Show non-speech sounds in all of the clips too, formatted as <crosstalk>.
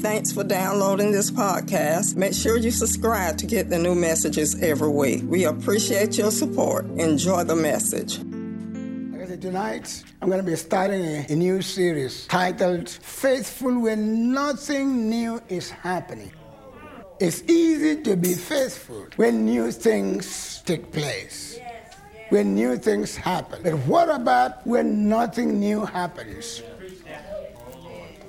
Thanks for downloading this podcast. Make sure you subscribe to get the new messages every week. We appreciate your support. Enjoy the message. Tonight, I'm going to be starting a, a new series titled Faithful When Nothing New is Happening. It's easy to be faithful when new things take place, when new things happen. But what about when nothing new happens?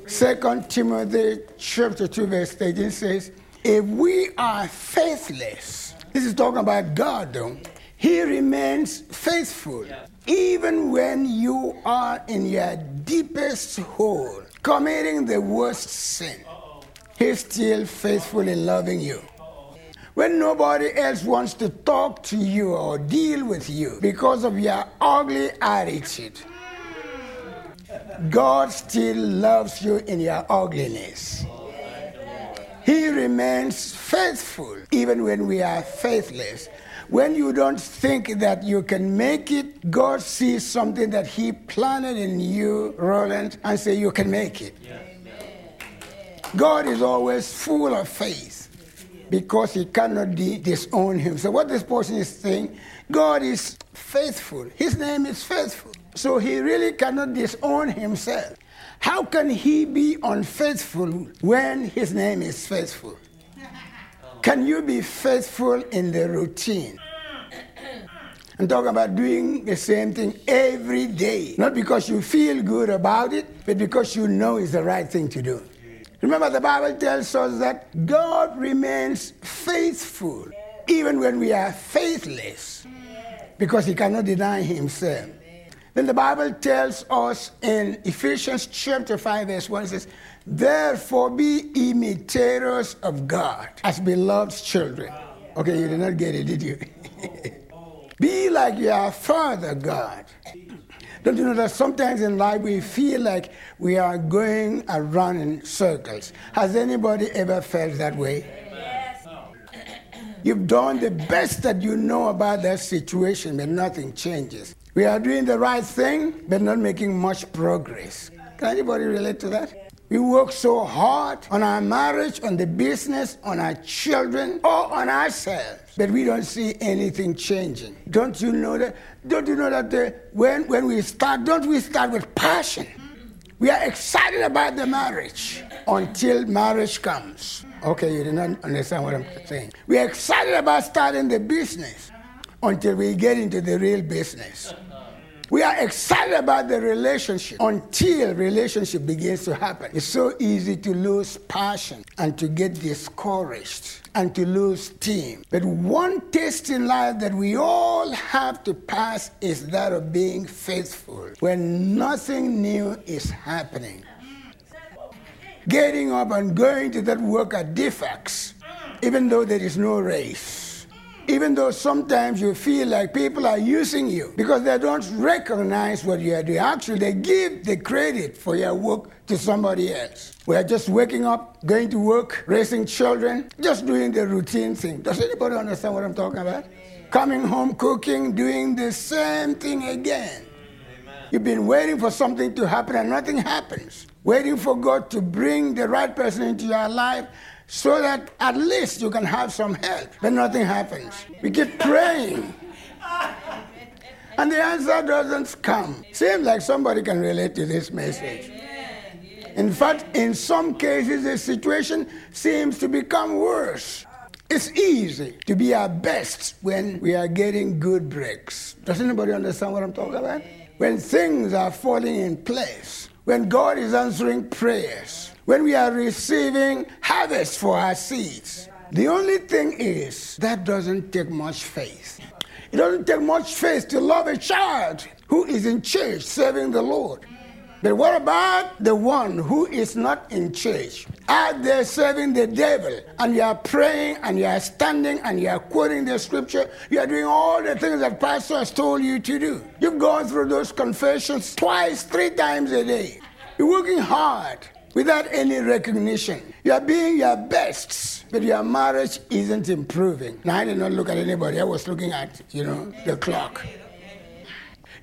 Second Timothy chapter 2, verse 18 says, If we are faithless, this is talking about God though, He remains faithful. Even when you are in your deepest hole, committing the worst sin, He's still faithful in loving you. When nobody else wants to talk to you or deal with you because of your ugly attitude, God still loves you in your ugliness. He remains faithful even when we are faithless. When you don't think that you can make it, God sees something that He planted in you, Roland, and say you can make it. God is always full of faith because He cannot disown him. So What this person is saying, God is faithful. His name is faithful. So he really cannot disown himself. How can he be unfaithful when his name is faithful? Can you be faithful in the routine? I'm talking about doing the same thing every day. Not because you feel good about it, but because you know it's the right thing to do. Remember, the Bible tells us that God remains faithful even when we are faithless because he cannot deny himself. Then the Bible tells us in Ephesians chapter 5, verse 1, it says, Therefore be imitators of God as beloved children. Okay, you did not get it, did you? <laughs> be like your Father God. Don't you know that sometimes in life we feel like we are going around in circles? Has anybody ever felt that way? You've done the best that you know about that situation, but nothing changes. We are doing the right thing, but not making much progress. Can anybody relate to that? We work so hard on our marriage, on the business, on our children, or on ourselves, but we don't see anything changing. Don't you know that? Don't you know that the, when, when we start, don't we start with passion? We are excited about the marriage until marriage comes. Okay, you did not understand what I'm saying. We are excited about starting the business until we get into the real business. We are excited about the relationship until relationship begins to happen. It's so easy to lose passion and to get discouraged and to lose steam. But one test in life that we all have to pass is that of being faithful when nothing new is happening. Getting up and going to that work at defects, even though there is no race even though sometimes you feel like people are using you because they don't recognize what you are doing. Actually, they give the credit for your work to somebody else. We are just waking up, going to work, raising children, just doing the routine thing. Does anybody understand what I'm talking about? Coming home, cooking, doing the same thing again. You've been waiting for something to happen and nothing happens. Waiting for God to bring the right person into your life so that at least you can have some help. But nothing happens. We keep praying. And the answer doesn't come. Seems like somebody can relate to this message. In fact, in some cases, the situation seems to become worse. It's easy to be our best when we are getting good breaks. Does anybody understand what I'm talking about? When things are falling in place, when God is answering prayers, when we are receiving harvest for our seeds. The only thing is that doesn't take much faith. It doesn't take much faith to love a child who is in church serving the Lord. But what about the one who is not in church? Out there serving the devil, and you are praying, and you are standing, and you are quoting the scripture. You are doing all the things that pastor has told you to do. You've gone through those confessions twice, three times a day. You're working hard without any recognition. You are being your best, but your marriage isn't improving. Now, I did not look at anybody, I was looking at, you know, the clock.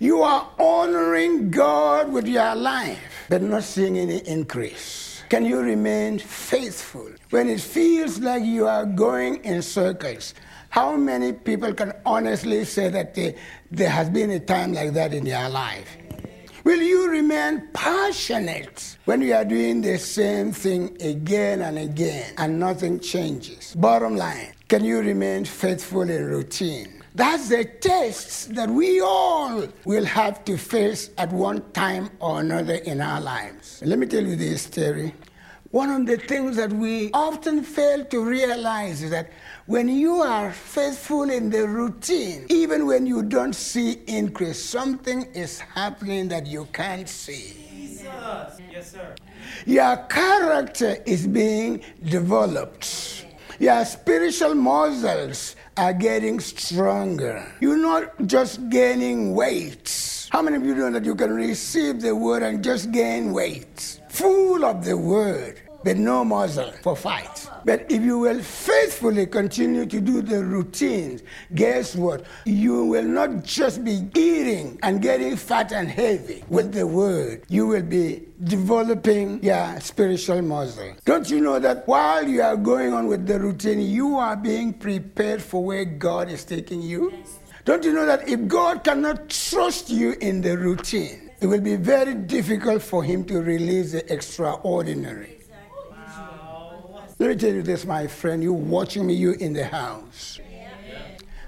You are honoring God with your life, but not seeing any increase. Can you remain faithful when it feels like you are going in circles? How many people can honestly say that there has been a time like that in their life? Will you remain passionate when you are doing the same thing again and again and nothing changes? Bottom line, can you remain faithful in routine? That's the test that we all will have to face at one time or another in our lives. Let me tell you this story. One of the things that we often fail to realize is that when you are faithful in the routine, even when you don't see increase, something is happening that you can't see. Jesus. Yes, sir. Your character is being developed. Your spiritual muscles are getting stronger. You're not just gaining weight. How many of you know that you can receive the word and just gain weight? Full of the word but no muscle for fight. But if you will faithfully continue to do the routines, guess what? You will not just be eating and getting fat and heavy with the word. You will be developing your spiritual muscle. Don't you know that while you are going on with the routine, you are being prepared for where God is taking you? Don't you know that if God cannot trust you in the routine, it will be very difficult for Him to release the extraordinary. Let me tell you this, my friend. You watching me, you in the house.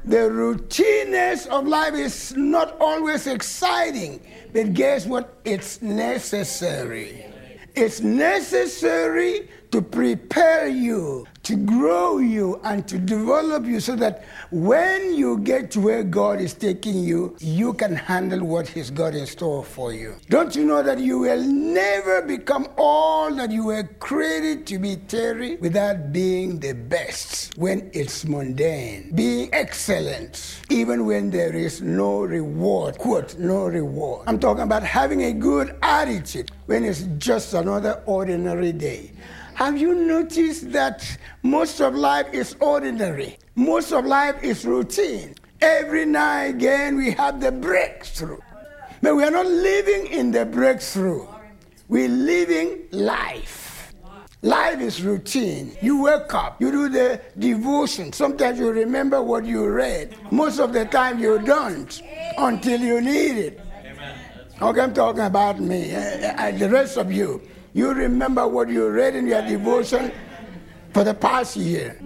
The routineness of life is not always exciting, but guess what? It's necessary. It's necessary to prepare you, to grow you, and to develop you so that when you get to where God is taking you, you can handle what He's got in store for you. Don't you know that you will never become all that you were created to be, Terry, without being the best when it's mundane, being excellent, even when there is no reward. Quote, no reward. I'm talking about having a good attitude when it's just another ordinary day. Have you noticed that most of life is ordinary? Most of life is routine. Every now and again we have the breakthrough. But we are not living in the breakthrough. We're living life. Life is routine. You wake up, you do the devotion. Sometimes you remember what you read. Most of the time you don't until you need it. Okay, I'm talking about me. and the rest of you. You remember what you read in your devotion for the past year.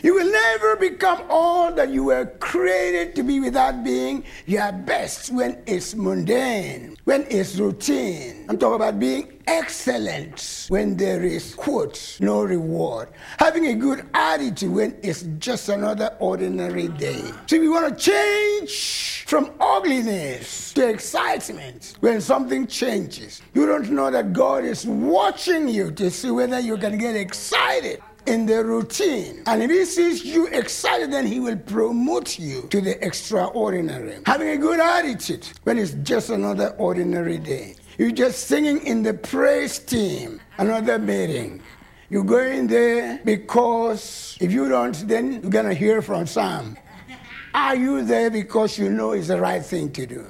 You will never become all that you were created to be without being your best when it's mundane, when it's routine. I'm talking about being excellent when there is, quote, no reward. Having a good attitude when it's just another ordinary day. See, we want to change from ugliness to excitement when something changes. You don't know that God is watching you to see whether you can get excited in the routine. And if he sees you excited, then he will promote you to the extraordinary. Having a good attitude when it's just another ordinary day. You're just singing in the praise team, another meeting. You go in there because if you don't, then you're to hear from Sam. Are you there because you know it's the right thing to do?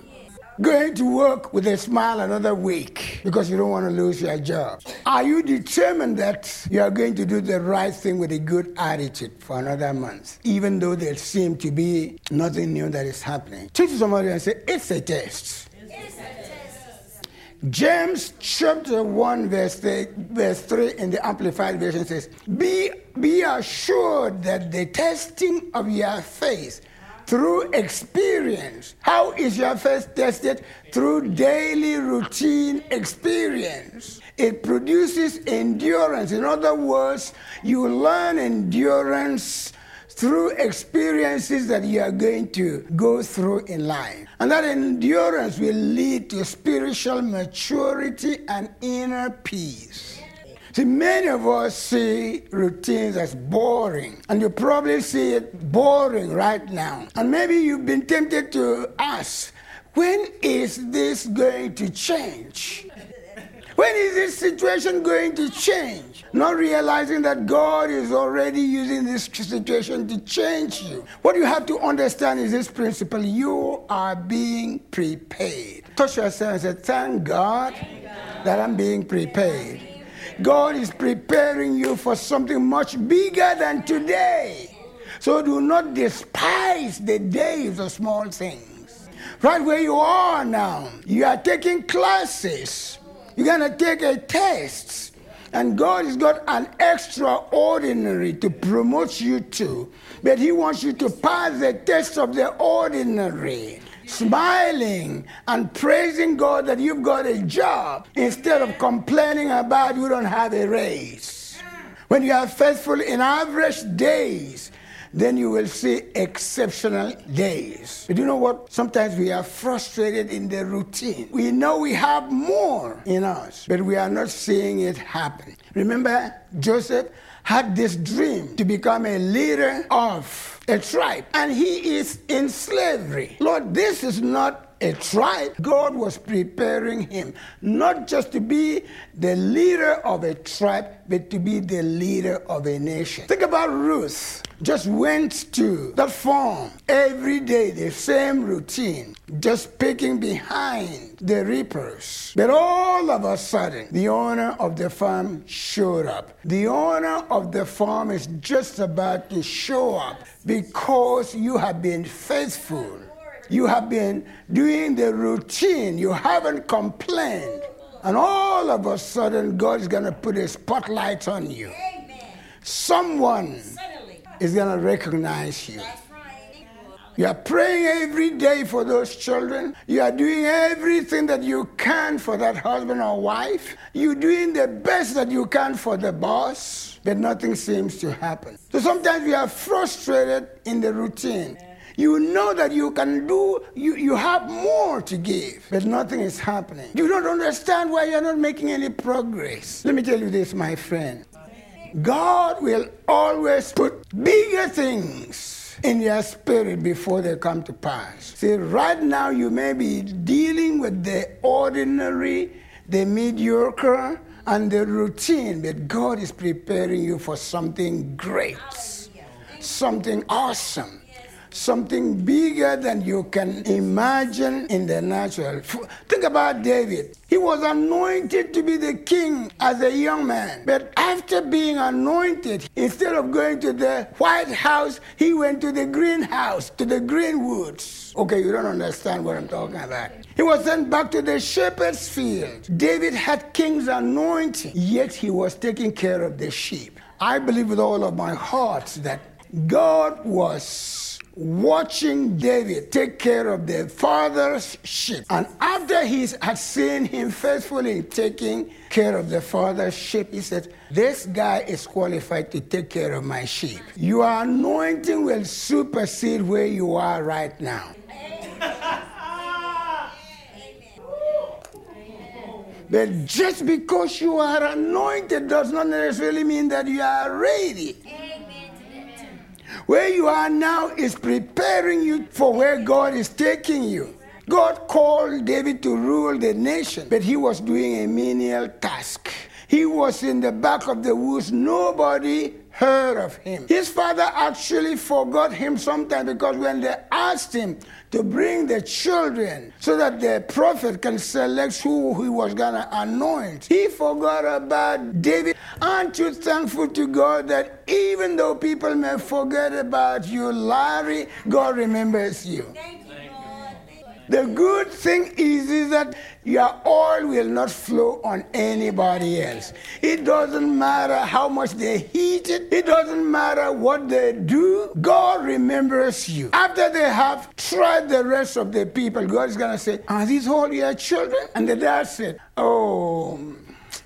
going to work with a smile another week because you don't want to lose your job? Are you determined that you are going to do the right thing with a good attitude for another month, even though there seems to be nothing new that is happening? To somebody and say, It's a test. It's a test. James chapter 1, verse 3, verse 3 in the Amplified Version says, Be, be assured that the testing of your faith through experience. How is your faith tested? Through daily routine experience. It produces endurance. In other words, you learn endurance through experiences that you are going to go through in life. And that endurance will lead to spiritual maturity and inner peace. See, many of us see routines as boring, and you probably see it boring right now. And maybe you've been tempted to ask, when is this going to change? When is this situation going to change? Not realizing that God is already using this situation to change you. What you have to understand is this principle you are being prepared. Touch yourself and say, Thank God that I'm being prepared. God is preparing you for something much bigger than today. So do not despise the days of small things. Right where you are now, you are taking classes, you're going to take a test, and God has got an extraordinary to promote you to, but He wants you to pass the test of the ordinary smiling and praising God that you've got a job instead of complaining about you don't have a raise. When you are faithful in average days, then you will see exceptional days. But you know what? Sometimes we are frustrated in the routine. We know we have more in us, but we are not seeing it happen. Remember, Joseph had this dream to become a leader of a tribe, and he is in slavery. Lord, this is not a tribe, God was preparing him not just to be the leader of a tribe, but to be the leader of a nation. Think about Ruth. Just went to the farm every day, the same routine, just picking behind the reapers. But all of a sudden, the owner of the farm showed up. The owner of the farm is just about to show up because you have been faithful you have been doing the routine. You haven't complained. And all of a sudden, God is going to put a spotlight on you. Amen. Someone is going to recognize you. You are praying every day for those children. You are doing everything that you can for that husband or wife. You're doing the best that you can for the boss, but nothing seems to happen. So sometimes we are frustrated in the routine. You know that you can do, you, you have more to give, but nothing is happening. You don't understand why you're not making any progress. Let me tell you this, my friend. God will always put bigger things in your spirit before they come to pass. See, right now you may be dealing with the ordinary, the mediocre, and the routine, but God is preparing you for something great, something awesome something bigger than you can imagine in the natural. Think about David. He was anointed to be the king as a young man. But after being anointed, instead of going to the White House, he went to the greenhouse, to the green woods. Okay, you don't understand what I'm talking about. He was sent back to the shepherd's field. David had king's anointing, yet he was taking care of the sheep. I believe with all of my heart that God was watching David take care of the father's sheep. And after he had seen him faithfully taking care of the father's sheep, he said, This guy is qualified to take care of my sheep. Your anointing will supersede where you are right now. But just because you are anointed does not necessarily mean that you are ready. Where you are now is preparing you for where God is taking you. God called David to rule the nation, but he was doing a menial task. He was in the back of the woods. Nobody heard of him. His father actually forgot him sometimes because when they asked him to bring the children so that the prophet can select who he was going to anoint. He forgot about David. Aren't you thankful to God that even though people may forget about you, Larry, God remembers you? The good thing is, is that your oil will not flow on anybody else. It doesn't matter how much they heat it, it doesn't matter what they do. God remembers you. After they have tried the rest of the people, God is going to say, Are these all your children? And the dad said, Oh,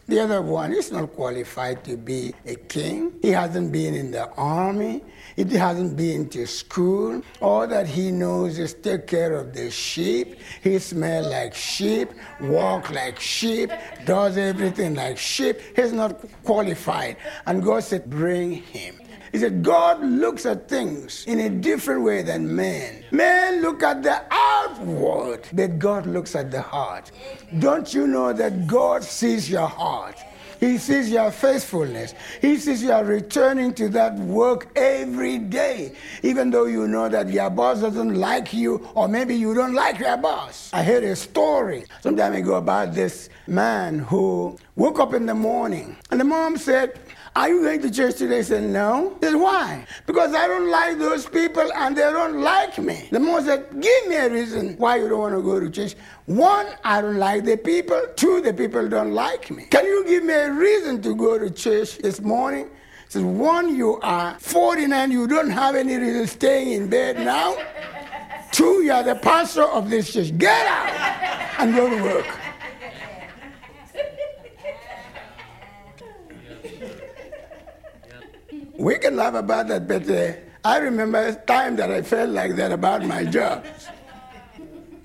the other one is not qualified to be a king. He hasn't been in the army. He hasn't been to school. All that he knows is take care of the sheep. He smells like sheep, walk like sheep, does everything like sheep. He's not qualified. And God said, bring him. He said, God looks at things in a different way than men. Men look at the outward, but God looks at the heart. Don't you know that God sees your heart? He sees your faithfulness. He sees you are returning to that work every day, even though you know that your boss doesn't like you, or maybe you don't like your boss. I heard a story some time ago about this man who woke up in the morning, and the mom said, are you going to church today? I said, No. He said, Why? Because I don't like those people and they don't like me. The mom said, Give me a reason why you don't want to go to church. One, I don't like the people. Two, the people don't like me. Can you give me a reason to go to church this morning? He said, One, you are 49, you don't have any reason staying in bed now. Two, you are the pastor of this church. Get out and go to work. We can laugh about that, but uh, I remember a time that I felt like that about my job.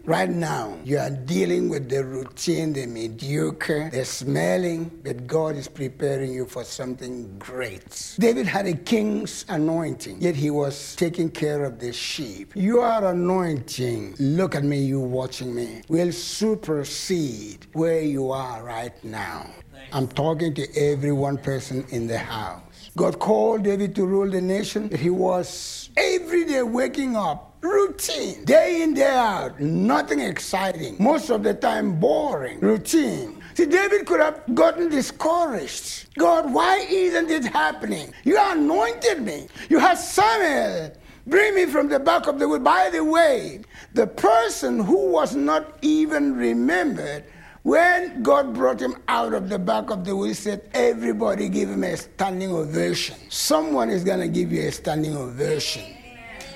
Right now, you are dealing with the routine, the mediocre, the smelling, but God is preparing you for something great. David had a king's anointing, yet he was taking care of the sheep. Your anointing, look at me, you watching me, will supersede where you are right now. I'm talking to every one person in the house. God called David to rule the nation. He was every day waking up, routine, day in, day out, nothing exciting. Most of the time, boring, routine. See, David could have gotten discouraged. God, why isn't it happening? You anointed me. You had Samuel. Bring me from the back of the wood. By the way, the person who was not even remembered when God brought him out of the back of the wheel, he said, Everybody give him a standing ovation. Someone is going to give you a standing ovation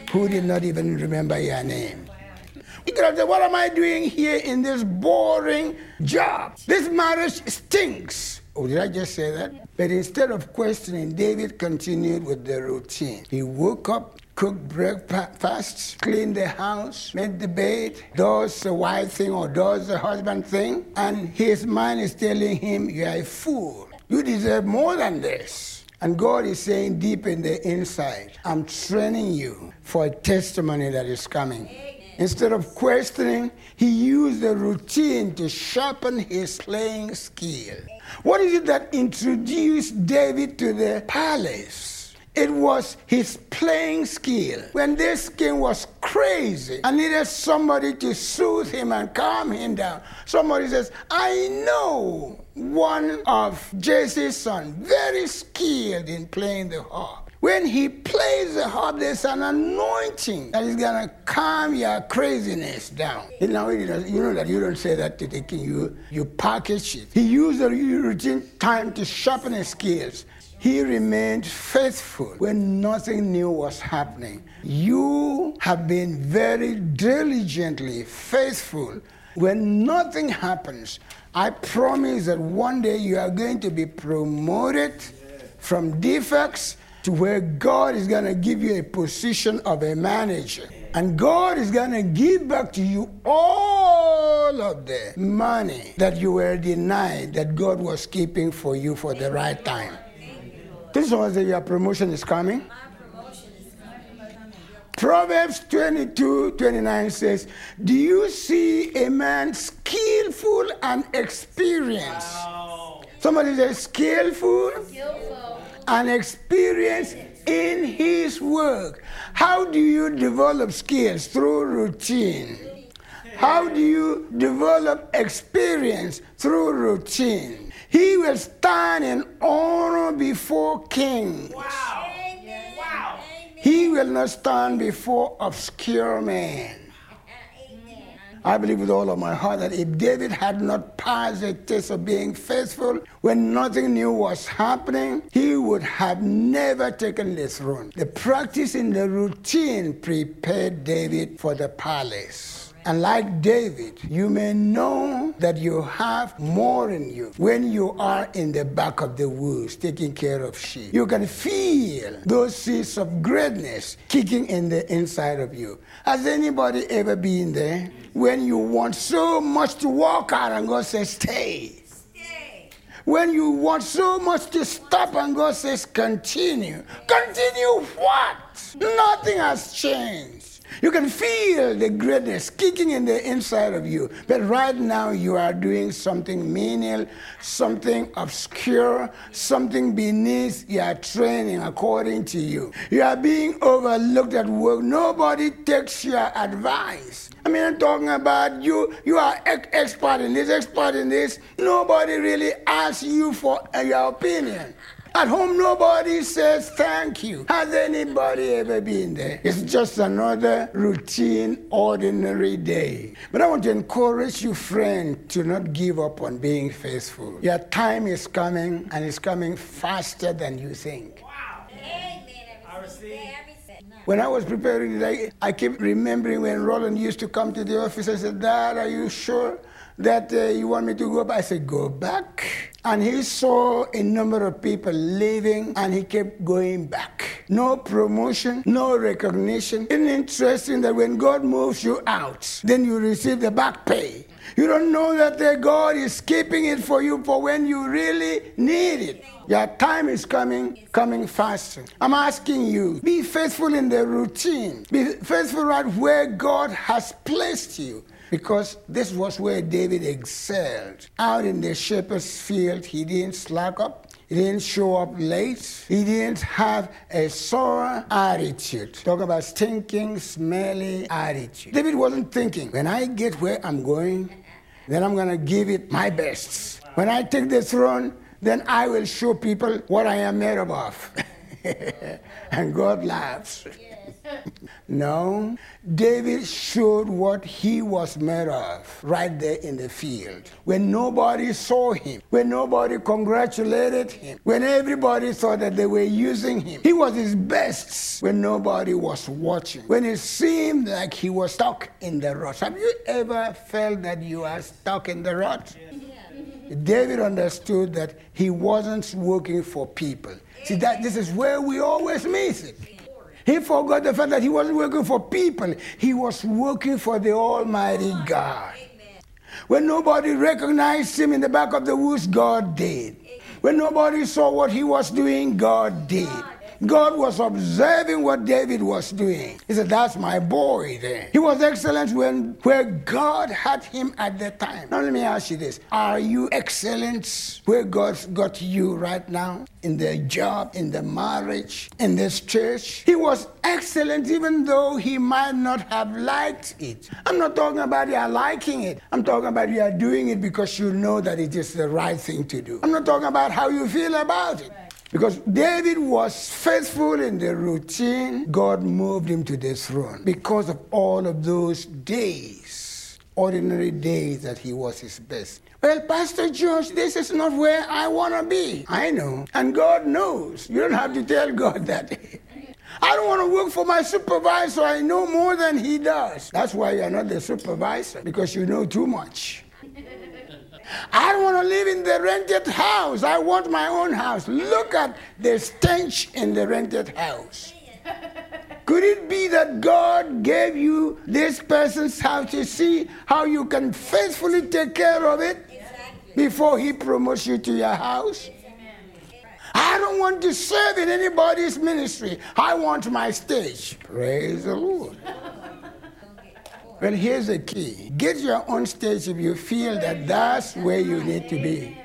who did not even remember your name. You could have said, What am I doing here in this boring job? This marriage stinks. Oh, did I just say that? But instead of questioning, David continued with the routine. He woke up, cook breakfast, clean the house, made the bed, does the wife thing or does the husband thing, and his mind is telling him, You are a fool. You deserve more than this. And God is saying deep in the inside, I'm training you for a testimony that is coming. Instead of questioning, he used the routine to sharpen his playing skill. What is it that introduced David to the palace? It was his playing skill. When this king was crazy and needed somebody to soothe him and calm him down, somebody says, I know one of Jesse's sons, very skilled in playing the harp. When he plays the harp, there's an anointing that is going to calm your craziness down. You know, you know that you don't say that to the king, you, you package it. He used the routine time to sharpen his skills. He remained faithful when nothing new was happening. You have been very diligently faithful when nothing happens. I promise that one day you are going to be promoted from defects to where God is going to give you a position of a manager. And God is going to give back to you all of the money that you were denied that God was keeping for you for the right time. This was that your promotion is coming. Proverbs 22 29 says, Do you see a man skillful and experienced? Wow. Somebody says, skillful, skillful and experienced in his work. How do you develop skills? Through routine. How do you develop experience? Through routine. He will stand in honor before kings. Wow. Wow. He will not stand before obscure men. I believe with all of my heart that if David had not passed the test of being faithful when nothing new was happening, he would have never taken the throne. The practice in the routine prepared David for the palace. And like David, you may know that you have more in you when you are in the back of the woods taking care of sheep. You can feel those seeds of greatness kicking in the inside of you. Has anybody ever been there? When you want so much to walk out and God says, stay. stay. When you want so much to stop and God says, continue. Continue what? Nothing has changed. You can feel the greatness kicking in the inside of you. But right now, you are doing something menial, something obscure, something beneath your training according to you. You are being overlooked at work. Nobody takes your advice. I mean, I'm talking about you. You are expert in this, expert in this. Nobody really asks you for your opinion. At home, nobody says thank you. Has anybody ever been there? It's just another routine, ordinary day. But I want to encourage you, friend, to not give up on being faithful. Your time is coming, and it's coming faster than you think. Wow. Amen. When I was preparing today, I kept remembering when Roland used to come to the office. I said, Dad, are you sure that uh, you want me to go back? I said, Go back. And he saw a number of people leaving and he kept going back. No promotion, no recognition. Isn't interesting that when God moves you out, then you receive the back pay. You don't know that the God is keeping it for you for when you really need it. Your time is coming, coming faster. I'm asking you, be faithful in the routine. Be faithful right where God has placed you. Because this was where David excelled. Out in the shepherd's field, he didn't slack up. He didn't show up late. He didn't have a sore attitude. Talk about stinking, smelly attitude. David wasn't thinking, when I get where I'm going, then I'm going to give it my best. When I take the throne, then I will show people what I am made of. <laughs> and God laughs. No, David showed what he was made of right there in the field. When nobody saw him, when nobody congratulated him, when everybody thought that they were using him, he was his best when nobody was watching, when it seemed like he was stuck in the rut. Have you ever felt that you are stuck in the rut? David understood that he wasn't working for people. See, that this is where we always miss it. He forgot the fact that he wasn't working for people, he was working for the Almighty God. When nobody recognized him in the back of the woods, God did. When nobody saw what he was doing, God did. God was observing what David was doing. He said, That's my boy there. He was excellent when where God had him at the time. Now let me ask you this. Are you excellent where God's got you right now? In the job, in the marriage, in this church? He was excellent even though he might not have liked it. I'm not talking about you are liking it. I'm talking about you are doing it because you know that it is the right thing to do. I'm not talking about how you feel about it. Because David was faithful in the routine, God moved him to the throne because of all of those days, ordinary days that he was his best. Well, Pastor George, this is not where I want to be. I know. And God knows. You don't have to tell God that. <laughs> I don't want to work for my supervisor. I know more than he does. That's why you're not the supervisor, because you know too much. <laughs> I don't want to live in the rented house. I want my own house. Look at the stench in the rented house. <laughs> Could it be that God gave you this person's house to see how you can faithfully take care of it before He promotes you to your house? I don't want to serve in anybody's ministry. I want my stage. Praise the Lord. <laughs> Well, here's the key get your own stage if you feel that that's where you need to be.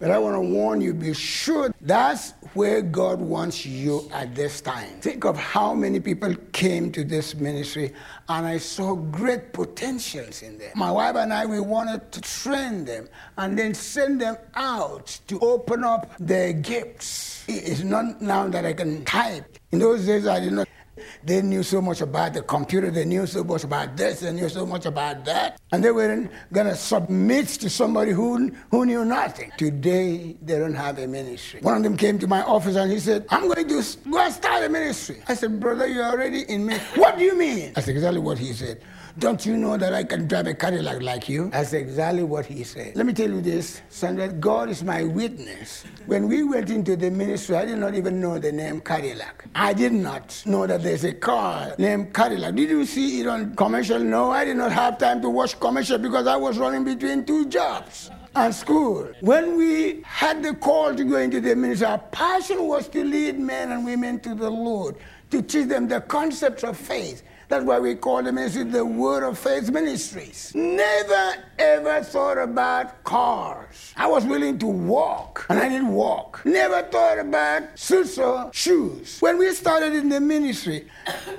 But I want to warn you be sure that's where God wants you at this time. Think of how many people came to this ministry, and I saw great potentials in them. My wife and I, we wanted to train them and then send them out to open up their gifts. It's not now that I can type. In those days, I did not they knew so much about the computer, they knew so much about this, they knew so much about that. And they weren't going to submit to somebody who, who knew nothing. Today, they don't have a ministry. One of them came to my office and he said, I'm going to go and start a ministry. I said, Brother, you're already in me. What do you mean? That's exactly what he said. Don't you know that I can drive a Cadillac like you? That's exactly what he said. Let me tell you this, Sandra, God is my witness. When we went into the ministry, I did not even know the name Cadillac. I did not know that there's a car named Cadillac. Did you see it on commercial? No, I did not have time to watch commercial because I was running between two jobs and school. When we had the call to go into the ministry, our passion was to lead men and women to the Lord, to teach them the concepts of faith That's why we call the ministry the Word of Faith Ministries. Never ever thought about cars. I was willing to walk, and I didn't walk. Never thought about suits or shoes. When we started in the ministry,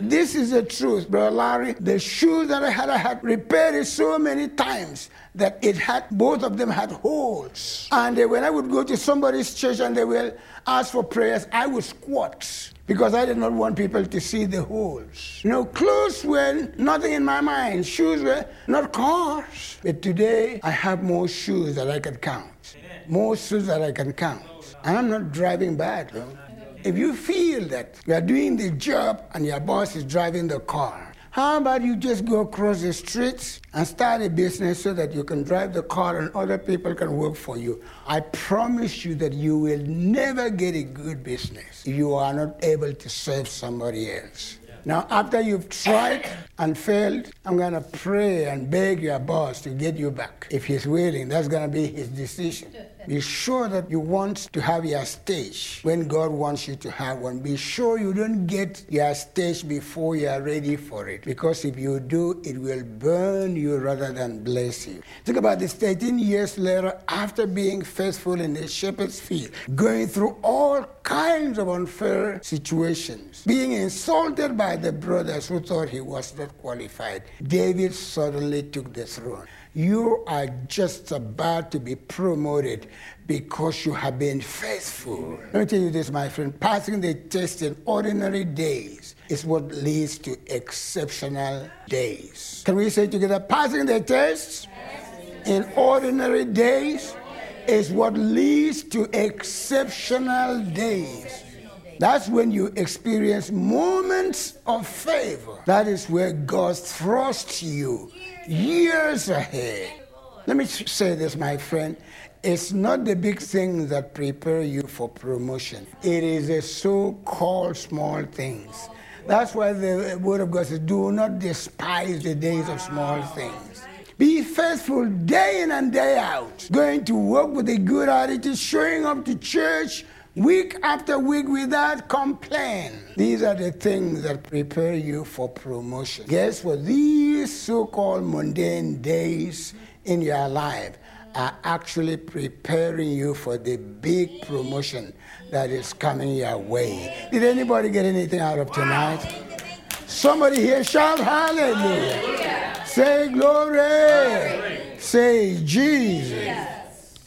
this is the truth, Brother Larry. The shoes that I had, I had repaired it so many times that it had both of them had holes. And uh, when I would go to somebody's church and they will ask for prayers, I would squat because I did not want people to see the holes. Know, clothes were nothing in my mind. Shoes were not cars. But today I have more shoes that I can count, more shoes that I can count. And I'm not driving bad. Though. If you feel that you are doing the job and your boss is driving the car, how about you just go across the streets and start a business so that you can drive the car and other people can work for you? I promise you that you will never get a good business if you are not able to serve somebody else. Now, after you've tried and failed, I'm going to pray and beg your boss to get you back. If he's willing, that's going to be his decision. Be sure that you want to have your stage when God wants you to have one. Be sure you don't get your stage before you are ready for it. Because if you do, it will burn you rather than bless you. Think about this 13 years later, after being faithful in the shepherd's field, going through all kinds of unfair situations, being insulted by the brothers who thought he was not qualified, David suddenly took the throne. You are just about to be promoted because you have been faithful. Let me tell you this, my friend. Passing the test in ordinary days is what leads to exceptional days. Can we say together, passing the test in ordinary days is what leads to exceptional days. That's when you experience moments of favor. That is where God thrusts you years ahead. Let me say this, my friend. It's not the big things that prepare you for promotion. It is the so-called small things. That's why the word of God says, do not despise the days of small things. Be faithful day in and day out. Going to work with a good attitude, showing up to church week after week without complaint. These are the things that prepare you for promotion. Guess what? These so called mundane days in your life are actually preparing you for the big promotion that is coming your way. Did anybody get anything out of tonight? Somebody here shout hallelujah. Say glory. Say Jesus.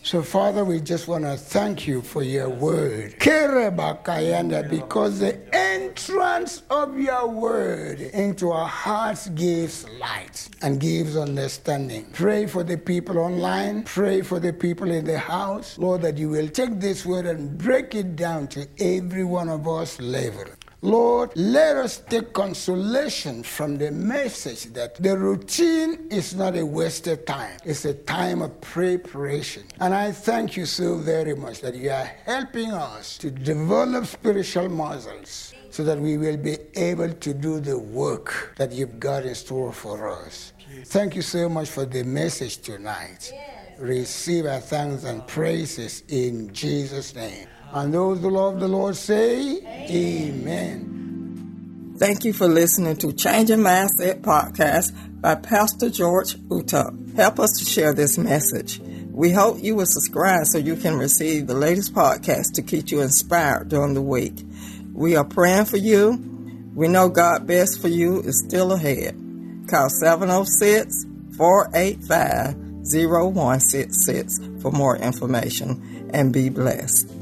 So, Father, we just want to thank you for your word. Because the entrance of your word into our hearts gives light and gives understanding. Pray for the people online. Pray for the people in the house. Lord, that you will take this word and break it down to every one of us level. Lord, let us take consolation from the message that the routine is not a wasted time. It's a time of preparation. And I thank you so very much that you are helping us to develop spiritual muscles so that we will be able to do the work that you've got in store for us. Thank you so much for the message tonight. Receive our thanks and praises in Jesus' name. And those who love the Lord say, Amen. Amen. Thank you for listening to Changing Mindset Podcast by Pastor George Utuck. Help us to share this message. We hope you will subscribe so you can receive the latest podcast to keep you inspired during the week. We are praying for you. We know God best for you is still ahead. Call 706 485 0166 for more information and be blessed.